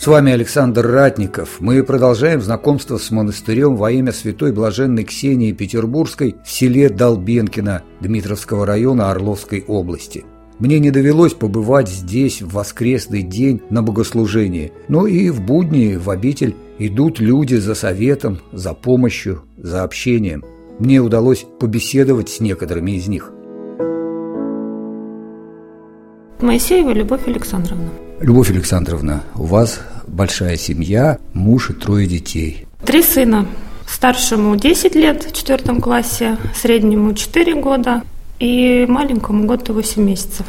С вами Александр Ратников. Мы продолжаем знакомство с монастырем во имя святой блаженной Ксении Петербургской в селе Долбенкино Дмитровского района Орловской области. Мне не довелось побывать здесь в воскресный день на богослужении, но и в будни в обитель идут люди за советом, за помощью, за общением. Мне удалось побеседовать с некоторыми из них. Моисеева Любовь Александровна. Любовь Александровна, у вас большая семья, муж и трое детей. Три сына. Старшему 10 лет в четвертом классе, среднему 4 года и маленькому год и 8 месяцев.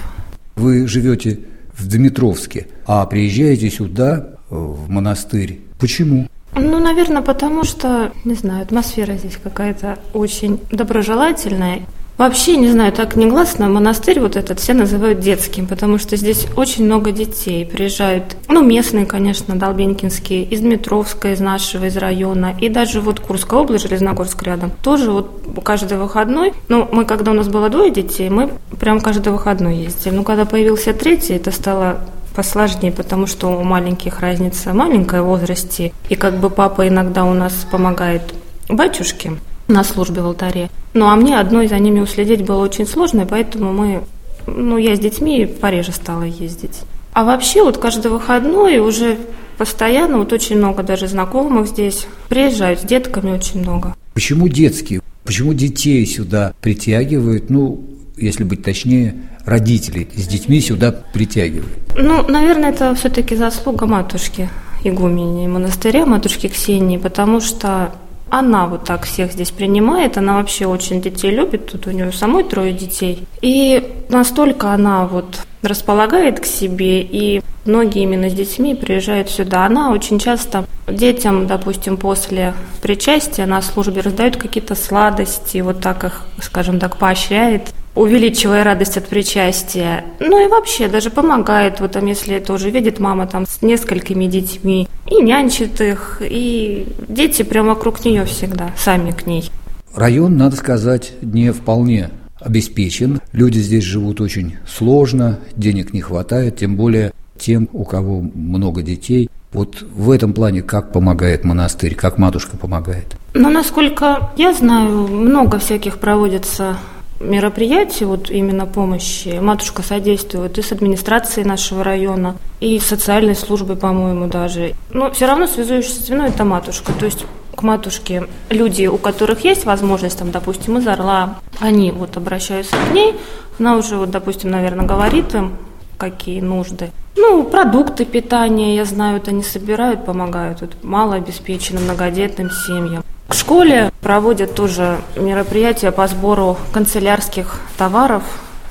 Вы живете в Дмитровске, а приезжаете сюда, в монастырь. Почему? Ну, наверное, потому что, не знаю, атмосфера здесь какая-то очень доброжелательная. Вообще, не знаю, так негласно, монастырь вот этот все называют детским, потому что здесь очень много детей. Приезжают, ну, местные, конечно, долбенькинские, из Дмитровска, из нашего, из района, и даже вот Курская область, Железногорск рядом, тоже вот каждый выходной, ну, мы, когда у нас было двое детей, мы прям каждый выходной ездили, ну, когда появился третий, это стало посложнее, потому что у маленьких разница маленькая в возрасте, и как бы папа иногда у нас помогает батюшке, на службе в алтаре. Ну, а мне одной за ними уследить было очень сложно, и поэтому мы, ну, я с детьми пореже стала ездить. А вообще вот каждый выходной уже постоянно, вот очень много даже знакомых здесь приезжают с детками очень много. Почему детские? Почему детей сюда притягивают? Ну, если быть точнее, родителей с детьми сюда притягивают? Ну, наверное, это все-таки заслуга матушки игумени монастыря, матушки Ксении, потому что она вот так всех здесь принимает, она вообще очень детей любит, тут у нее самой трое детей. И настолько она вот располагает к себе, и многие именно с детьми приезжают сюда. Она очень часто детям, допустим, после причастия на службе раздает какие-то сладости, вот так их, скажем так, поощряет увеличивая радость от причастия. Ну и вообще даже помогает, вот там, если это уже видит мама там с несколькими детьми, и нянчит их, и дети прямо вокруг нее всегда, сами к ней. Район, надо сказать, не вполне обеспечен. Люди здесь живут очень сложно, денег не хватает, тем более тем, у кого много детей. Вот в этом плане как помогает монастырь, как матушка помогает? Ну, насколько я знаю, много всяких проводится мероприятий, вот именно помощи, матушка содействует и с администрацией нашего района, и социальной службой, по-моему, даже. Но все равно связующееся звено – это матушка. То есть к матушке люди, у которых есть возможность, там, допустим, из Орла, они вот обращаются к ней, она уже, вот, допустим, наверное, говорит им, какие нужды. Ну, продукты питания, я знаю, это они собирают, помогают вот, малообеспеченным, многодетным семьям. В школе проводят тоже мероприятия по сбору канцелярских товаров,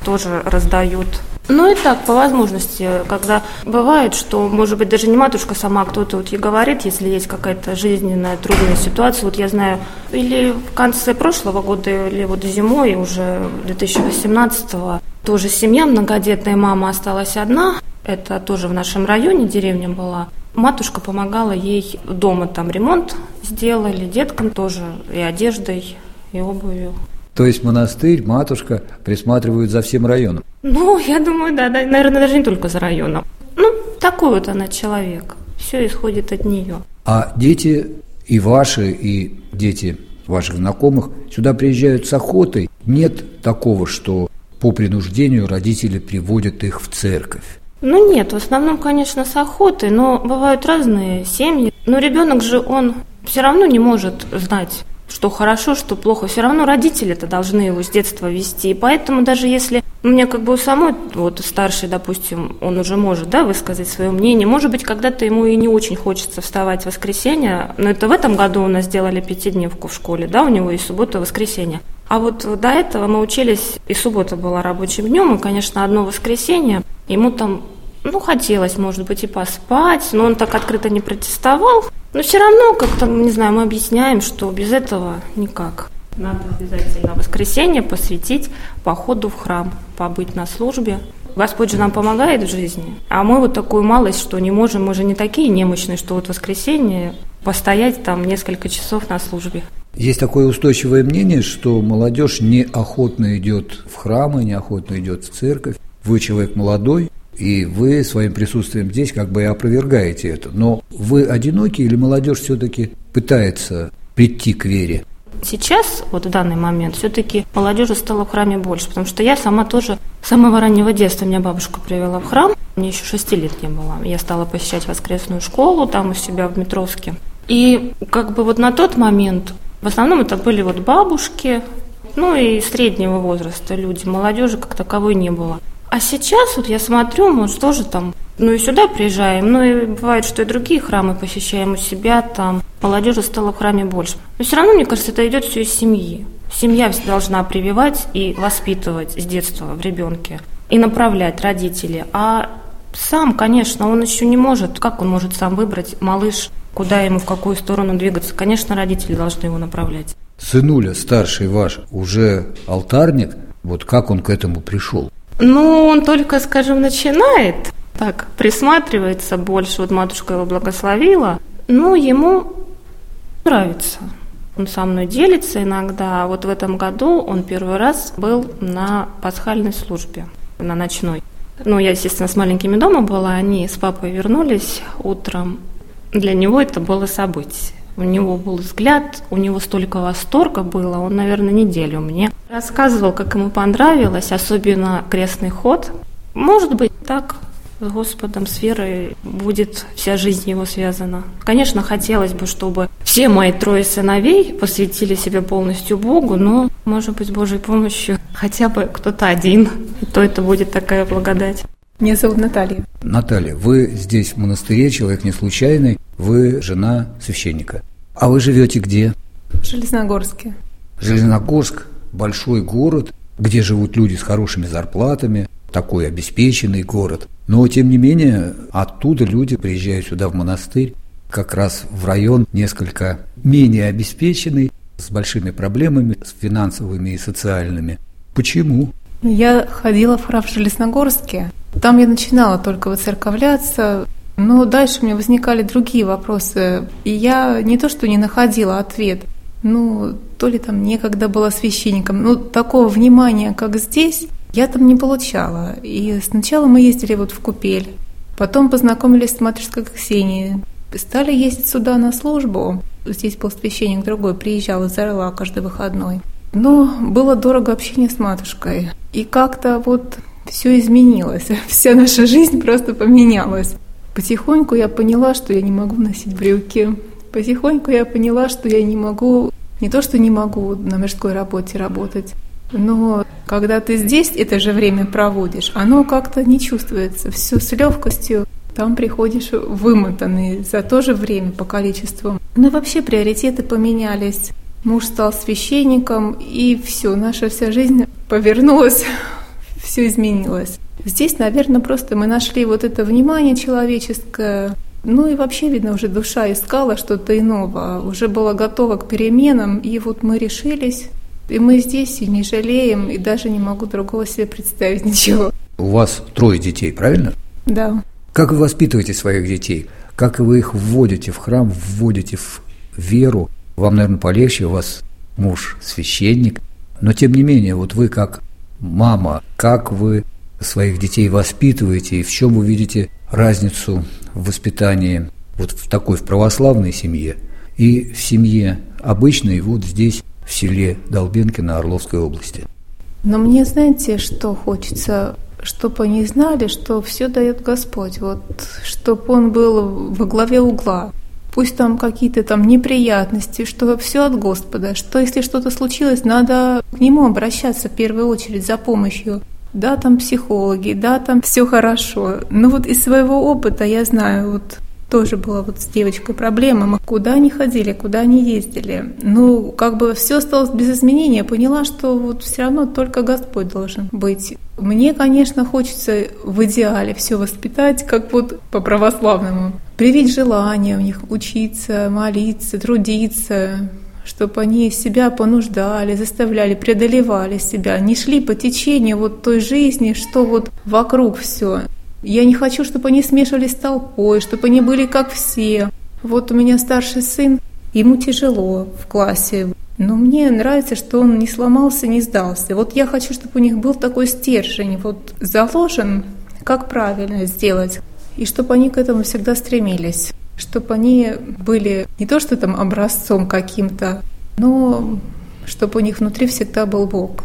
тоже раздают. Ну и так, по возможности, когда бывает, что, может быть, даже не матушка сама, кто-то вот ей говорит, если есть какая-то жизненная трудная ситуация. Вот я знаю, или в конце прошлого года, или вот зимой, уже 2018-го, тоже семья многодетная, мама осталась одна, это тоже в нашем районе деревня была. Матушка помогала ей дома, там ремонт сделали, деткам тоже и одеждой, и обувью. То есть монастырь, матушка присматривают за всем районом? Ну, я думаю, да, да, наверное, даже не только за районом. Ну, такой вот она человек. Все исходит от нее. А дети и ваши, и дети ваших знакомых сюда приезжают с охотой. Нет такого, что по принуждению родители приводят их в церковь. Ну нет, в основном, конечно, с охотой, но бывают разные семьи. Но ребенок же, он все равно не может знать, что хорошо, что плохо. Все равно родители это должны его с детства вести. И поэтому даже если меня как бы у самой, вот старший, допустим, он уже может, да, высказать свое мнение. Может быть, когда-то ему и не очень хочется вставать в воскресенье, но это в этом году у нас сделали пятидневку в школе, да, у него и суббота, и воскресенье. А вот до этого мы учились, и суббота была рабочим днем, и, конечно, одно воскресенье, ему там, ну, хотелось, может быть, и поспать, но он так открыто не протестовал. Но все равно, как-то, не знаю, мы объясняем, что без этого никак. Надо обязательно воскресенье посвятить походу в храм, побыть на службе. Господь же нам помогает в жизни, а мы вот такую малость, что не можем, мы же не такие немощные, что вот воскресенье постоять там несколько часов на службе. Есть такое устойчивое мнение, что молодежь неохотно идет в храмы, неохотно идет в церковь. Вы человек молодой, и вы своим присутствием здесь как бы и опровергаете это. Но вы одиноки или молодежь все-таки пытается прийти к вере? Сейчас, вот в данный момент, все-таки молодежи стало в храме больше, потому что я сама тоже с самого раннего детства меня бабушка привела в храм. Мне еще шести лет не было. Я стала посещать воскресную школу там у себя в Метровске. И как бы вот на тот момент в основном это были вот бабушки, ну и среднего возраста люди, молодежи как таковой не было. А сейчас вот я смотрю, мы тоже там, ну и сюда приезжаем, ну и бывает, что и другие храмы посещаем у себя, там молодежи стало в храме больше. Но все равно, мне кажется, это идет все из семьи. Семья должна прививать и воспитывать с детства в ребенке и направлять родители. А сам, конечно, он еще не может, как он может сам выбрать, малыш, куда ему, в какую сторону двигаться. Конечно, родители должны его направлять. Сынуля, старший ваш, уже алтарник, вот как он к этому пришел? Ну, он только, скажем, начинает, так, присматривается больше, вот матушка его благословила, но ему нравится. Он со мной делится иногда. Вот в этом году он первый раз был на пасхальной службе, на ночной. Ну, я, естественно, с маленькими дома была, они с папой вернулись утром. Для него это было событие. У него был взгляд, у него столько восторга было, он, наверное, неделю мне рассказывал, как ему понравилось, особенно крестный ход. Может быть, так с Господом, с верой будет вся жизнь его связана. Конечно, хотелось бы, чтобы все мои трое сыновей посвятили себя полностью Богу, но, может быть, с Божьей помощью хотя бы кто-то один, и то это будет такая благодать. Меня зовут Наталья. Наталья, вы здесь в монастыре, человек не случайный, вы жена священника. А вы живете где? В Железногорске. Железногорск – большой город, где живут люди с хорошими зарплатами, такой обеспеченный город. Но, тем не менее, оттуда люди приезжают сюда, в монастырь, как раз в район несколько менее обеспеченный, с большими проблемами, с финансовыми и социальными. Почему? Я ходила в храм в Железногорске. Там я начинала только выцерковляться, но дальше у меня возникали другие вопросы, и я не то что не находила ответ, ну, то ли там некогда была священником, ну, такого внимания, как здесь, я там не получала. И сначала мы ездили вот в Купель, потом познакомились с матушкой Ксенией, стали ездить сюда на службу. Здесь был священник другой, приезжал из Орла каждый выходной. Но было дорого общение с матушкой. И как-то вот все изменилось. Вся наша жизнь просто поменялась. Потихоньку я поняла, что я не могу носить брюки. Потихоньку я поняла, что я не могу, не то что не могу на мирской работе работать, но когда ты здесь это же время проводишь, оно как-то не чувствуется. Все с легкостью. Там приходишь вымотанный за то же время по количеству. Ну и вообще приоритеты поменялись. Муж стал священником, и все, наша вся жизнь повернулась, все изменилось. Здесь, наверное, просто мы нашли вот это внимание человеческое, ну и вообще, видно, уже душа искала что-то иного, уже была готова к переменам, и вот мы решились, и мы здесь, и не жалеем, и даже не могу другого себе представить ничего. У вас трое детей, правильно? Да. Как вы воспитываете своих детей? Как вы их вводите в храм, вводите в веру? Вам, наверное, полегче, у вас муж священник, но тем не менее, вот вы как мама, как вы своих детей воспитываете и в чем вы видите разницу в воспитании вот в такой в православной семье и в семье обычной вот здесь в селе Долбенкино Орловской области. Но мне, знаете, что хочется, чтобы они знали, что все дает Господь, вот, чтобы Он был во главе угла. Пусть там какие-то там неприятности, что все от Господа, что если что-то случилось, надо к Нему обращаться в первую очередь за помощью. Да, там психологи, да, там все хорошо. Но вот из своего опыта я знаю, вот тоже была вот с девочкой проблема. Мы куда они ходили, куда они ездили. Ну, как бы все осталось без изменения. Я поняла, что вот все равно только Господь должен быть. Мне, конечно, хочется в идеале все воспитать, как вот по православному. Привить желание у них учиться, молиться, трудиться, чтобы они себя понуждали, заставляли, преодолевали себя, не шли по течению вот той жизни, что вот вокруг все. Я не хочу, чтобы они смешивались с толпой, чтобы они были как все. Вот у меня старший сын, ему тяжело в классе, но мне нравится, что он не сломался, не сдался. Вот я хочу, чтобы у них был такой стержень, вот заложен, как правильно сделать, и чтобы они к этому всегда стремились, чтобы они были не то что там образцом каким-то, но чтобы у них внутри всегда был Бог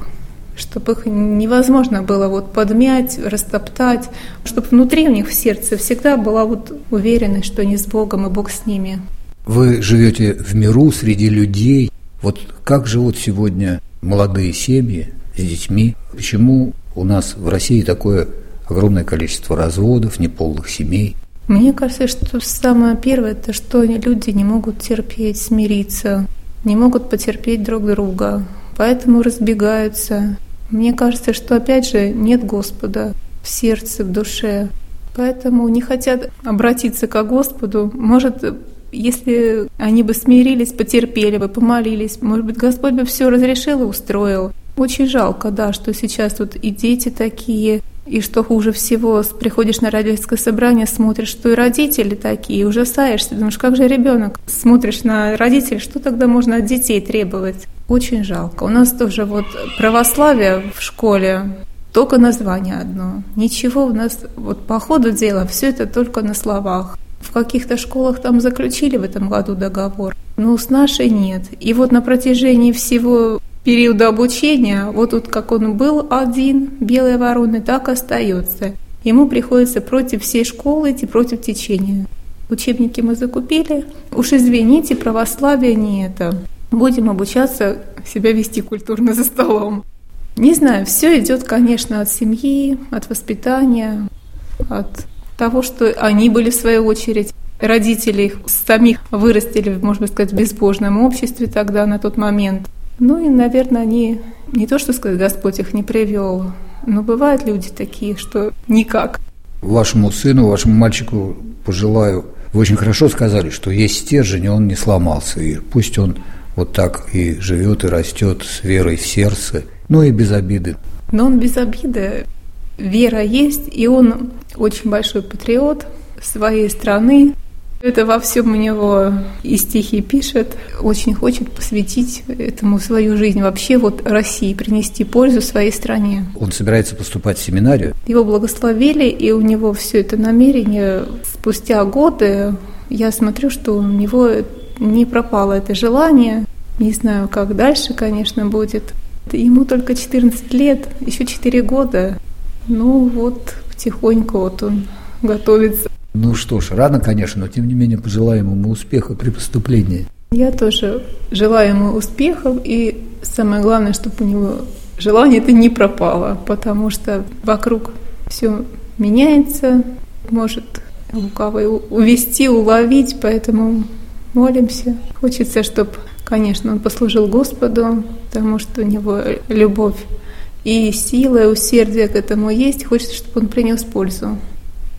чтобы их невозможно было вот подмять, растоптать, чтобы внутри у них в сердце всегда была вот уверенность, что они с Богом и Бог с ними. Вы живете в миру среди людей. Вот как живут сегодня молодые семьи с детьми? Почему у нас в России такое огромное количество разводов, неполных семей? Мне кажется, что самое первое, это что люди не могут терпеть, смириться, не могут потерпеть друг друга, поэтому разбегаются. Мне кажется, что опять же нет Господа в сердце, в душе. Поэтому не хотят обратиться к Господу. Может, если они бы смирились, потерпели бы, помолились, может быть, Господь бы все разрешил и устроил. Очень жалко, да, что сейчас тут и дети такие, и что хуже всего, приходишь на родительское собрание, смотришь, что и родители такие, ужасаешься, думаешь, как же ребенок? Смотришь на родителей, что тогда можно от детей требовать? Очень жалко. У нас тоже вот православие в школе только название одно. Ничего у нас вот по ходу дела все это только на словах. В каких-то школах там заключили в этом году договор, но с нашей нет. И вот на протяжении всего периода обучения, вот тут как он был один, белой вороны, так остается. Ему приходится против всей школы идти, против течения. Учебники мы закупили. Уж извините, православие не это. Будем обучаться себя вести культурно за столом. Не знаю, все идет, конечно, от семьи, от воспитания, от того, что они были в свою очередь родители их самих вырастили, можно сказать, в безбожном обществе тогда, на тот момент. Ну и, наверное, они, не то что сказать, Господь их не привел, но бывают люди такие, что никак. Вашему сыну, вашему мальчику пожелаю, вы очень хорошо сказали, что есть стержень, и он не сломался, и пусть он вот так и живет, и растет с верой в сердце, ну и без обиды. Но он без обиды. Вера есть, и он очень большой патриот своей страны, это во всем у него и стихи пишет. Очень хочет посвятить этому свою жизнь вообще вот России, принести пользу своей стране. Он собирается поступать в семинарию? Его благословили, и у него все это намерение спустя годы. Я смотрю, что у него не пропало это желание. Не знаю, как дальше, конечно, будет. Ему только 14 лет, еще 4 года. Ну вот, потихоньку вот он готовится ну что ж, рано, конечно, но тем не менее пожелаем ему успеха при поступлении. Я тоже желаю ему успехов, и самое главное, чтобы у него желание это не пропало, потому что вокруг все меняется, может лукавый увести, уловить, поэтому молимся. Хочется, чтобы, конечно, он послужил Господу, потому что у него любовь и сила, и усердие к этому есть. Хочется, чтобы он принес пользу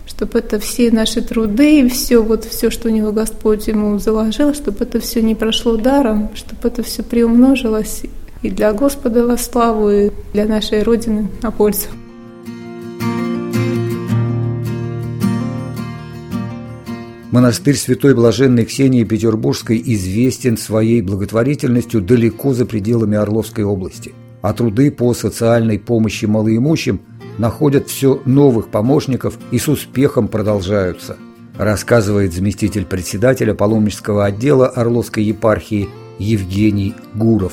чтобы это все наши труды и все, вот все, что у него Господь ему заложил, чтобы это все не прошло даром, чтобы это все приумножилось и для Господа во славу, и для нашей Родины на пользу. Монастырь Святой Блаженной Ксении Петербургской известен своей благотворительностью далеко за пределами Орловской области, а труды по социальной помощи малоимущим – находят все новых помощников и с успехом продолжаются, рассказывает заместитель председателя паломнического отдела Орловской епархии Евгений Гуров.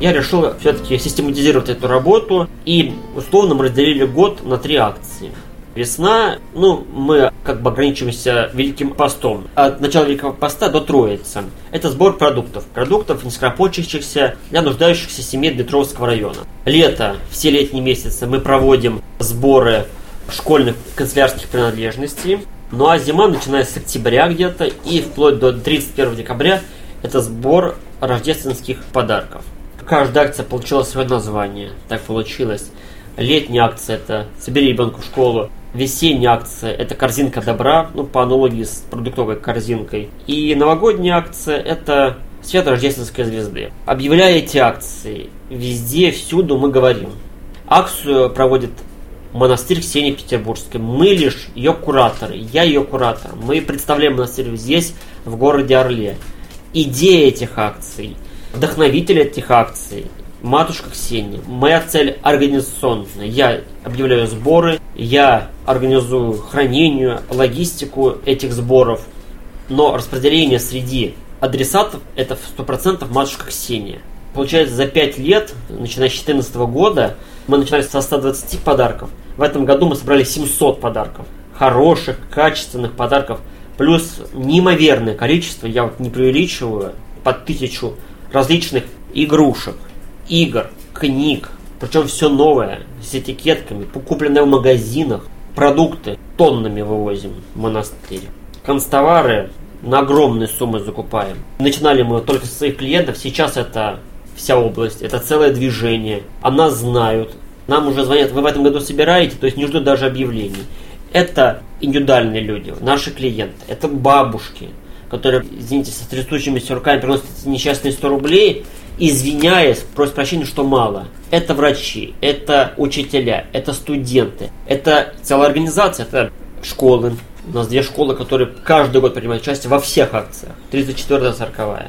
Я решил все-таки систематизировать эту работу и условно мы разделили год на три акции. Весна, ну, мы как бы ограничиваемся Великим постом. От начала Великого поста до Троицы. Это сбор продуктов. Продуктов, не скоропочащихся для нуждающихся семей Дмитровского района. Лето, все летние месяцы мы проводим сборы школьных канцелярских принадлежностей. Ну а зима, начиная с октября где-то и вплоть до 31 декабря, это сбор рождественских подарков. Каждая акция получила свое название. Так получилось. Летняя акция – это «Собери ребенка в школу», Весенняя акция – это корзинка добра, ну, по аналогии с продуктовой корзинкой. И новогодняя акция – это свет рождественской звезды. Объявляя эти акции, везде, всюду мы говорим. Акцию проводит монастырь Ксении Петербургской. Мы лишь ее кураторы, я ее куратор. Мы представляем монастырь здесь, в городе Орле. Идея этих акций, вдохновитель этих акций матушка Ксения. Моя цель организационная. Я объявляю сборы, я организую хранение, логистику этих сборов. Но распределение среди адресатов это в 100% матушка Ксения. Получается, за 5 лет, начиная с 2014 года, мы начинали со 120 подарков. В этом году мы собрали 700 подарков. Хороших, качественных подарков. Плюс неимоверное количество, я вот не преувеличиваю, под тысячу различных игрушек, игр, книг, причем все новое, с этикетками, купленное в магазинах, продукты тоннами вывозим в монастырь. Констовары на огромные суммы закупаем. Начинали мы только со своих клиентов, сейчас это вся область, это целое движение. О нас знают, нам уже звонят, вы в этом году собираете, то есть не ждут даже объявлений. Это индивидуальные люди, наши клиенты, это бабушки, которые, извините, со трясущимися руками приносят несчастные 100 рублей, извиняясь, просят прощения, что мало. Это врачи, это учителя, это студенты, это целая организация, это школы. У нас две школы, которые каждый год принимают участие во всех акциях. 34-я, 40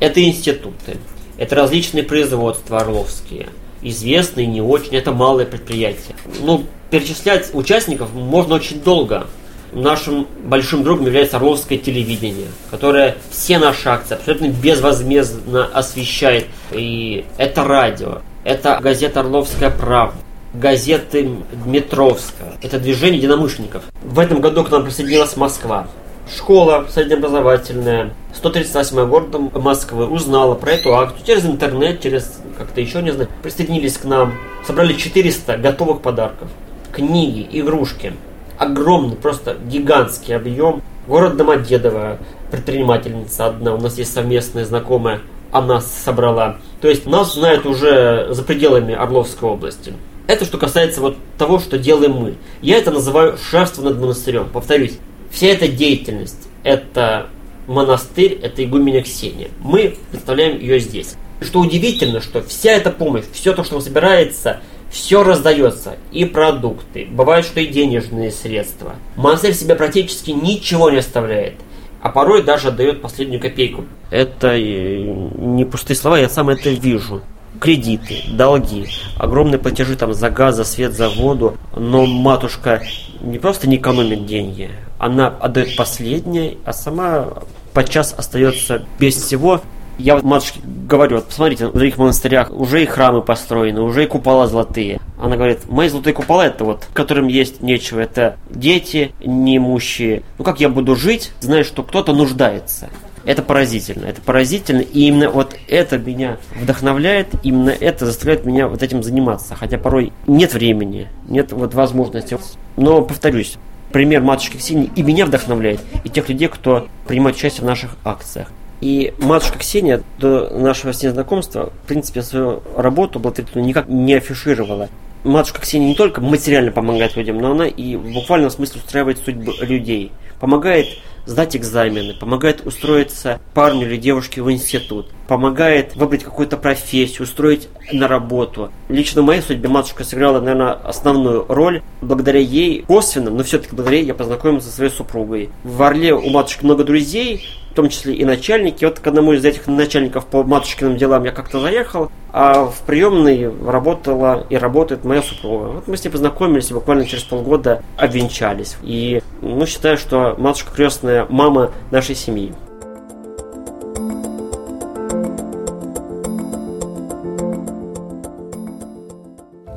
Это институты, это различные производства орловские. Известные, не очень, это малые предприятия. Ну, перечислять участников можно очень долго нашим большим другом является Орловское телевидение, которое все наши акции абсолютно безвозмездно освещает. И это радио, это газета «Орловская правда», газеты Дмитровская. Это движение единомышленников. В этом году к нам присоединилась Москва. Школа среднеобразовательная, 138 города Москвы узнала про эту акцию через интернет, через как-то еще, не знаю, присоединились к нам, собрали 400 готовых подарков. Книги, игрушки, огромный, просто гигантский объем. Город Домодедово, предпринимательница одна, у нас есть совместная знакомая, она собрала. То есть нас знают уже за пределами Орловской области. Это что касается вот того, что делаем мы. Я это называю шефство над монастырем. Повторюсь, вся эта деятельность, это монастырь, это игуменя Ксения. Мы представляем ее здесь. Что удивительно, что вся эта помощь, все то, что собирается, все раздается, и продукты, бывает, что и денежные средства. Монастырь себе практически ничего не оставляет, а порой даже отдает последнюю копейку. Это не пустые слова, я сам это вижу. Кредиты, долги, огромные платежи там за газ, за свет, за воду, но матушка не просто не экономит деньги, она отдает последнее, а сама подчас остается без всего, я вот матушке говорю, вот посмотрите, в других монастырях уже и храмы построены, уже и купола золотые. Она говорит, мои золотые купола это вот, которым есть нечего, это дети неимущие. Ну как я буду жить, зная, что кто-то нуждается? Это поразительно, это поразительно, и именно вот это меня вдохновляет, именно это заставляет меня вот этим заниматься, хотя порой нет времени, нет вот возможности. Но, повторюсь, пример матушки Ксении и меня вдохновляет, и тех людей, кто принимает участие в наших акциях. И матушка Ксения до нашего с ней знакомства, в принципе, свою работу благотворительную никак не афишировала. Матушка Ксения не только материально помогает людям, но она и в буквальном смысле устраивает судьбы людей. Помогает сдать экзамены, помогает устроиться парню или девушке в институт, помогает выбрать какую-то профессию, устроить на работу. Лично в моей судьбе матушка сыграла, наверное, основную роль. Благодаря ей, косвенно, но все-таки благодаря ей я познакомился со своей супругой. В Орле у матушки много друзей, том числе и начальники. Вот к одному из этих начальников по матушкиным делам я как-то заехал, а в приемной работала и работает моя супруга. Вот мы с ней познакомились и буквально через полгода обвенчались. И ну, считаю, что матушка крестная мама нашей семьи.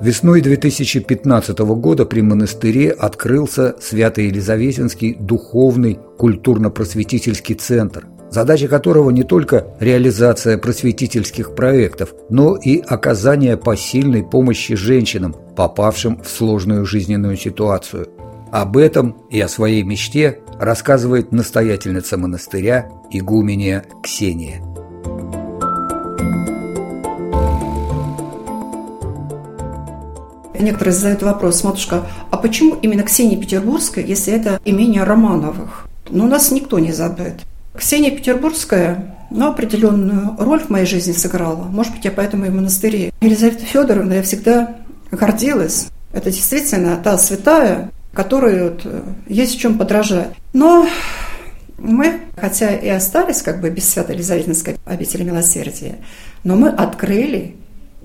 Весной 2015 года при монастыре открылся Свято-Елизаветинский духовный культурно-просветительский центр, задача которого не только реализация просветительских проектов, но и оказание посильной помощи женщинам, попавшим в сложную жизненную ситуацию. Об этом и о своей мечте рассказывает настоятельница монастыря игуменя Ксения. Некоторые задают вопрос, матушка, а почему именно Ксения Петербургская, если это имение Романовых? Но у нас никто не забыт. Ксения Петербургская ну, определенную роль в моей жизни сыграла. Может быть, я поэтому и в монастыре. Елизавета Федоровна, я всегда гордилась. Это действительно та святая, которой вот э, есть в чем подражать. Но мы, хотя и остались как бы без Святой Елизаветинской обители милосердия, но мы открыли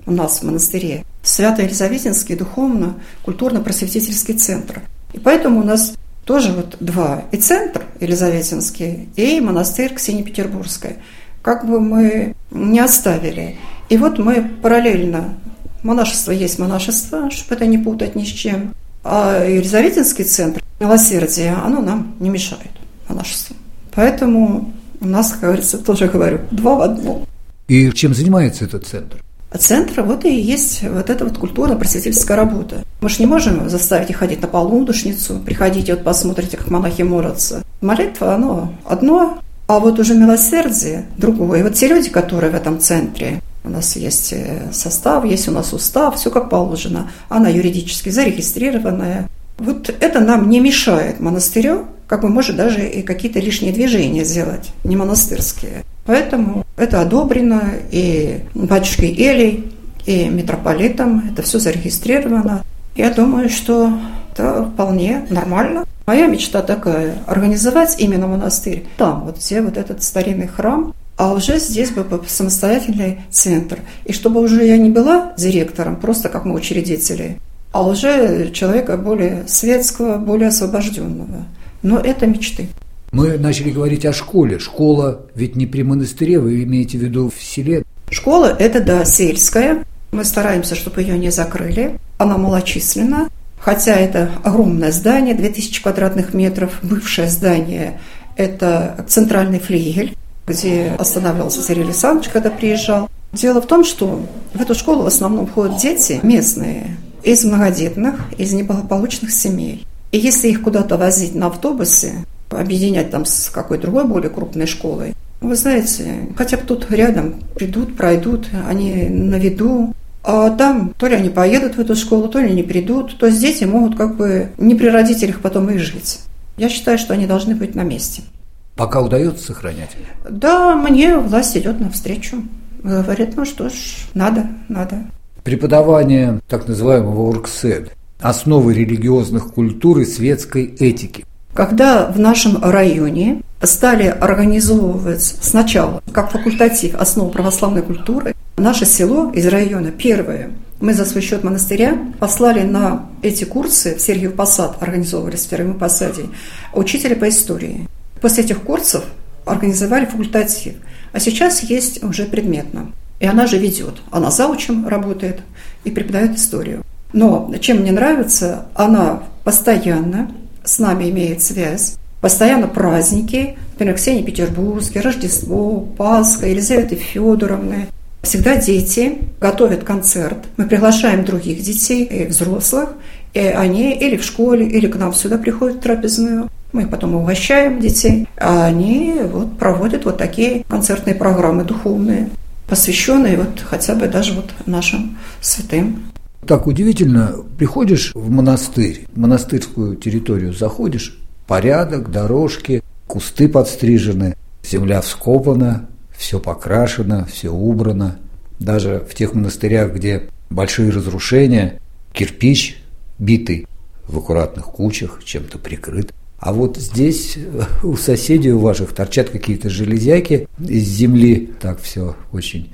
у нас в монастыре Свято-Елизаветинский духовно-культурно-просветительский центр. И поэтому у нас тоже вот два. И центр Елизаветинский, и монастырь Ксении Петербургской. Как бы мы не оставили. И вот мы параллельно, монашество есть монашество, чтобы это не путать ни с чем, а Елизаветинский центр милосердия, оно нам не мешает монашеству. Поэтому у нас, как говорится, тоже говорю, два в одном. И чем занимается этот центр? Центра вот и есть вот эта вот культурно-просветительская работа. Мы же не можем заставить их ходить на полудушницу, приходите, вот посмотрите, как монахи молятся. Молитва, оно одно, а вот уже милосердие другое. И вот те люди, которые в этом центре, у нас есть э, состав, есть у нас устав, все как положено. Она юридически зарегистрированная. Вот это нам не мешает монастырю, как бы может даже и какие-то лишние движения сделать, не монастырские. Поэтому это одобрено и батюшкой Элей, и митрополитом, это все зарегистрировано. Я думаю, что это вполне нормально. Моя мечта такая – организовать именно монастырь там, вот где вот этот старинный храм, а уже здесь бы самостоятельный центр. И чтобы уже я не была директором, просто как мы учредители, а уже человека более светского, более освобожденного. Но это мечты. Мы начали говорить о школе. Школа ведь не при монастыре, вы имеете в виду в селе. Школа – это, да, сельская. Мы стараемся, чтобы ее не закрыли. Она малочисленна. Хотя это огромное здание, 2000 квадратных метров, бывшее здание – это центральный флигель, где останавливался Сергей Александрович, когда приезжал. Дело в том, что в эту школу в основном ходят дети местные, из многодетных, из неблагополучных семей. И если их куда-то возить на автобусе, объединять там с какой другой более крупной школой. Вы знаете, хотя бы тут рядом придут, пройдут, они на виду, а там то ли они поедут в эту школу, то ли не придут. То есть дети могут как бы не при родителях потом и жить. Я считаю, что они должны быть на месте. Пока удается сохранять? Да, мне власть идет навстречу. Говорит, ну что ж, надо, надо. Преподавание так называемого УРКСЭД – основы религиозных культур и светской этики – когда в нашем районе стали организовывать сначала как факультатив основу православной культуры, наше село из района первое мы за свой счет монастыря послали на эти курсы в Сергиев Посад, организовывались в Первом Посаде, учителя по истории. После этих курсов организовали факультатив, а сейчас есть уже предметно. И она же ведет. Она заучем работает и преподает историю. Но чем мне нравится, она постоянно с нами имеет связь. Постоянно праздники, например, Ксении Петербургской, Рождество, Пасха, Елизаветы Федоровны. Всегда дети готовят концерт. Мы приглашаем других детей и взрослых, и они или в школе, или к нам сюда приходят в трапезную. Мы потом угощаем детей, а они вот проводят вот такие концертные программы духовные, посвященные вот хотя бы даже вот нашим святым. Так удивительно, приходишь в монастырь, в монастырскую территорию заходишь, порядок, дорожки, кусты подстрижены, земля вскопана, все покрашено, все убрано. Даже в тех монастырях, где большие разрушения, кирпич битый в аккуратных кучах, чем-то прикрыт. А вот здесь у соседей у ваших торчат какие-то железяки из земли. Так все очень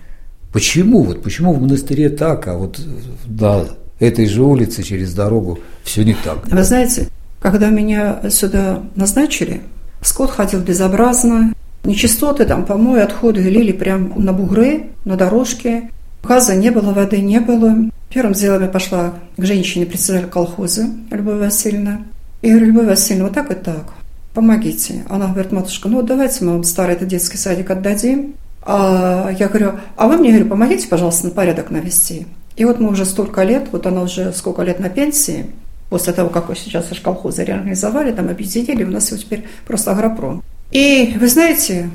Почему? Вот почему в монастыре так, а вот на этой же улице через дорогу все не так? Вы знаете, когда меня сюда назначили, скот ходил безобразно, нечистоты, там, помои, отходы лили прямо на бугры, на дорожке. Газа не было, воды не было. Первым делом я пошла к женщине, председателю колхоза, Любовь Васильевна. И говорю, Любовь Васильевна, вот так и так, помогите. Она говорит, матушка, ну давайте мы вам старый этот детский садик отдадим. А я говорю, а вы мне, говорю, помогите, пожалуйста, на порядок навести. И вот мы уже столько лет, вот она уже сколько лет на пенсии, после того, как вы сейчас аж колхозы реорганизовали, там объединили, у нас его теперь просто агропром. И вы знаете,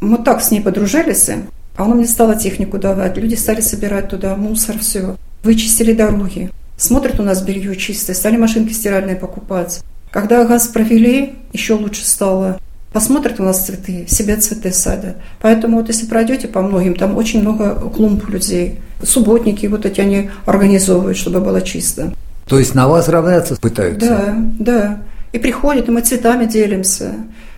мы так с ней подружились, а она мне стала технику давать, люди стали собирать туда мусор, все, вычистили дороги. Смотрят у нас белье чистое, стали машинки стиральные покупать. Когда газ провели, еще лучше стало. Посмотрят у нас цветы, себе цветы садят. Поэтому вот если пройдете по многим, там очень много клумб людей. Субботники вот эти они организовывают, чтобы было чисто. То есть на вас равняться пытаются? Да, да. И приходят, и мы цветами делимся.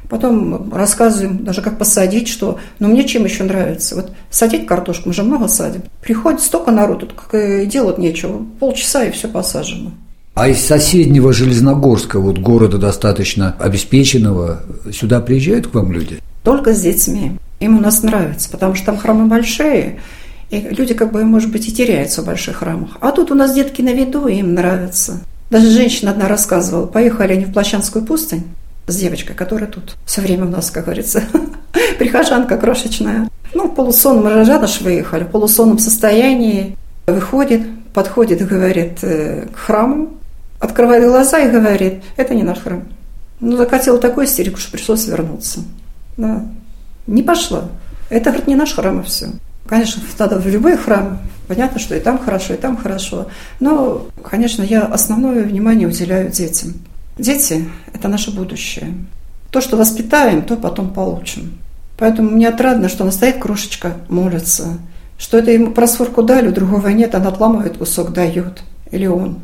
Потом рассказываем даже, как посадить, что... Но мне чем еще нравится? Вот садить картошку, мы же много садим. Приходит столько народу, как и делать нечего. Полчаса, и все посажено. А из соседнего Железногорска, вот города достаточно обеспеченного, сюда приезжают к вам люди? Только с детьми. Им у нас нравится, потому что там храмы большие, и люди как бы, может быть, и теряются в больших храмах. А тут у нас детки на виду, и им нравится. Даже женщина одна рассказывала, поехали они в Плащанскую пустынь с девочкой, которая тут все время у нас, как говорится, прихожанка крошечная. Ну, в полусонном рожадыш выехали, в полусонном состоянии. Выходит, подходит, говорит, э, к храму, открывает глаза и говорит, это не наш храм. Ну, закатила такую истерику, что пришлось вернуться. Да. Не пошла. Это, говорит, не наш храм, и все. Конечно, надо в любой храм. Понятно, что и там хорошо, и там хорошо. Но, конечно, я основное внимание уделяю детям. Дети – это наше будущее. То, что воспитаем, то потом получим. Поэтому мне отрадно, что она стоит крошечка, молится. Что это ему просфорку дали, у другого нет, она отламывает кусок, дает. Или он.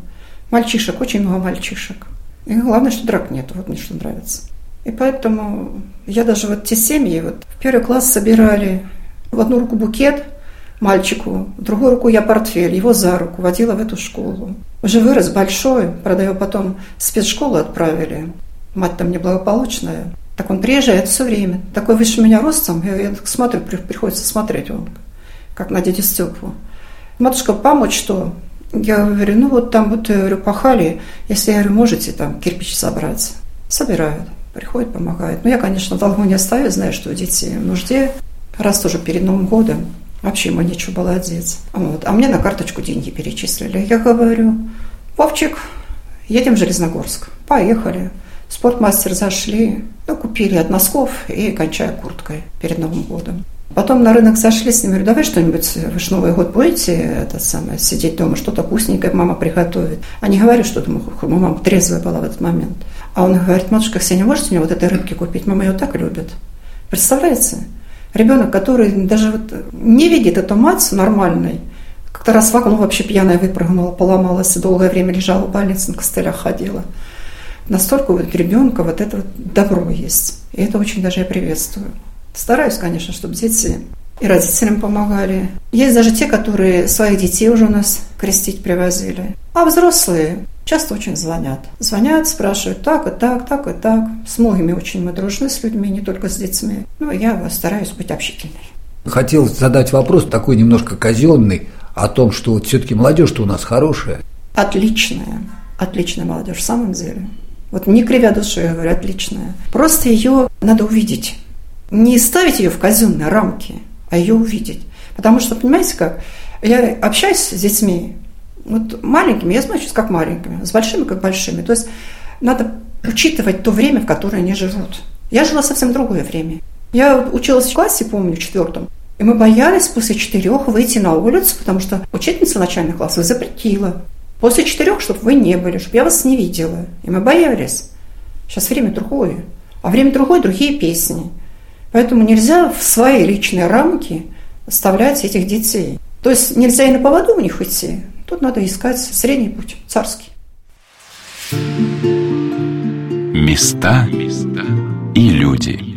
Мальчишек, очень много мальчишек. И главное, что драк нет, вот мне что нравится. И поэтому я даже вот те семьи, вот в первый класс собирали, в одну руку букет мальчику, в другую руку я портфель, его за руку водила в эту школу. Уже вырос большой, правда, его потом в спецшколу отправили. Мать там неблагополучная. Так он приезжает все время. Такой выше меня ростом, я, я смотрю, приходится смотреть, он, как на дядю Степу. Матушка, помочь что? Я говорю, ну вот там вот, я говорю, пахали, если, я говорю, можете там кирпич собрать. Собирают, приходят, помогают. Ну, я, конечно, долго не оставила, знаю, что дети в нужде раз тоже перед Новым годом. Вообще ему нечего было одеть. Вот. А мне на карточку деньги перечислили. Я говорю, Вовчик, едем в Железногорск. Поехали. Спортмастер зашли, ну, купили от носков и кончая курткой перед Новым годом. Потом на рынок зашли с ним, говорю, давай что-нибудь, вы же Новый год будете это самое, сидеть дома, что-то вкусненькое мама приготовит. А не говорю, что думаю, мама трезвая была в этот момент. А он говорит, матушка Ксения, можете мне вот этой рыбки купить? Мама ее так любит. Представляете? Ребенок, который даже вот не видит эту мать нормальной, как-то раз в окно вообще пьяная выпрыгнула, поломалась, долгое время лежала в больнице, на костылях ходила. Настолько вот ребенка вот это вот добро есть. И это очень даже я приветствую. Стараюсь, конечно, чтобы дети и родителям помогали. Есть даже те, которые своих детей уже у нас крестить привозили. А взрослые часто очень звонят. Звонят, спрашивают так и так, так и так. С многими очень мы дружны с людьми, не только с детьми. Ну, я стараюсь быть общительной. Хотел задать вопрос такой немножко казенный о том, что вот все-таки молодежь-то у нас хорошая. Отличная. Отличная молодежь, в самом деле. Вот не кривя душой, я говорю, отличная. Просто ее надо увидеть. Не ставить ее в казенные рамки, а ее увидеть. Потому что, понимаете как, я общаюсь с детьми, вот маленькими, я знаю сейчас как маленькими, с большими как большими. То есть надо учитывать то время, в которое они живут. Я жила совсем другое время. Я училась в классе, помню, в четвертом. И мы боялись после четырех выйти на улицу, потому что учительница начальных классов запретила. После четырех, чтобы вы не были, чтобы я вас не видела. И мы боялись. Сейчас время другое. А время другое, другие песни. Поэтому нельзя в свои личные рамки оставлять этих детей. То есть нельзя и на поводу у них идти, Тут надо искать средний путь, царский. Места и люди.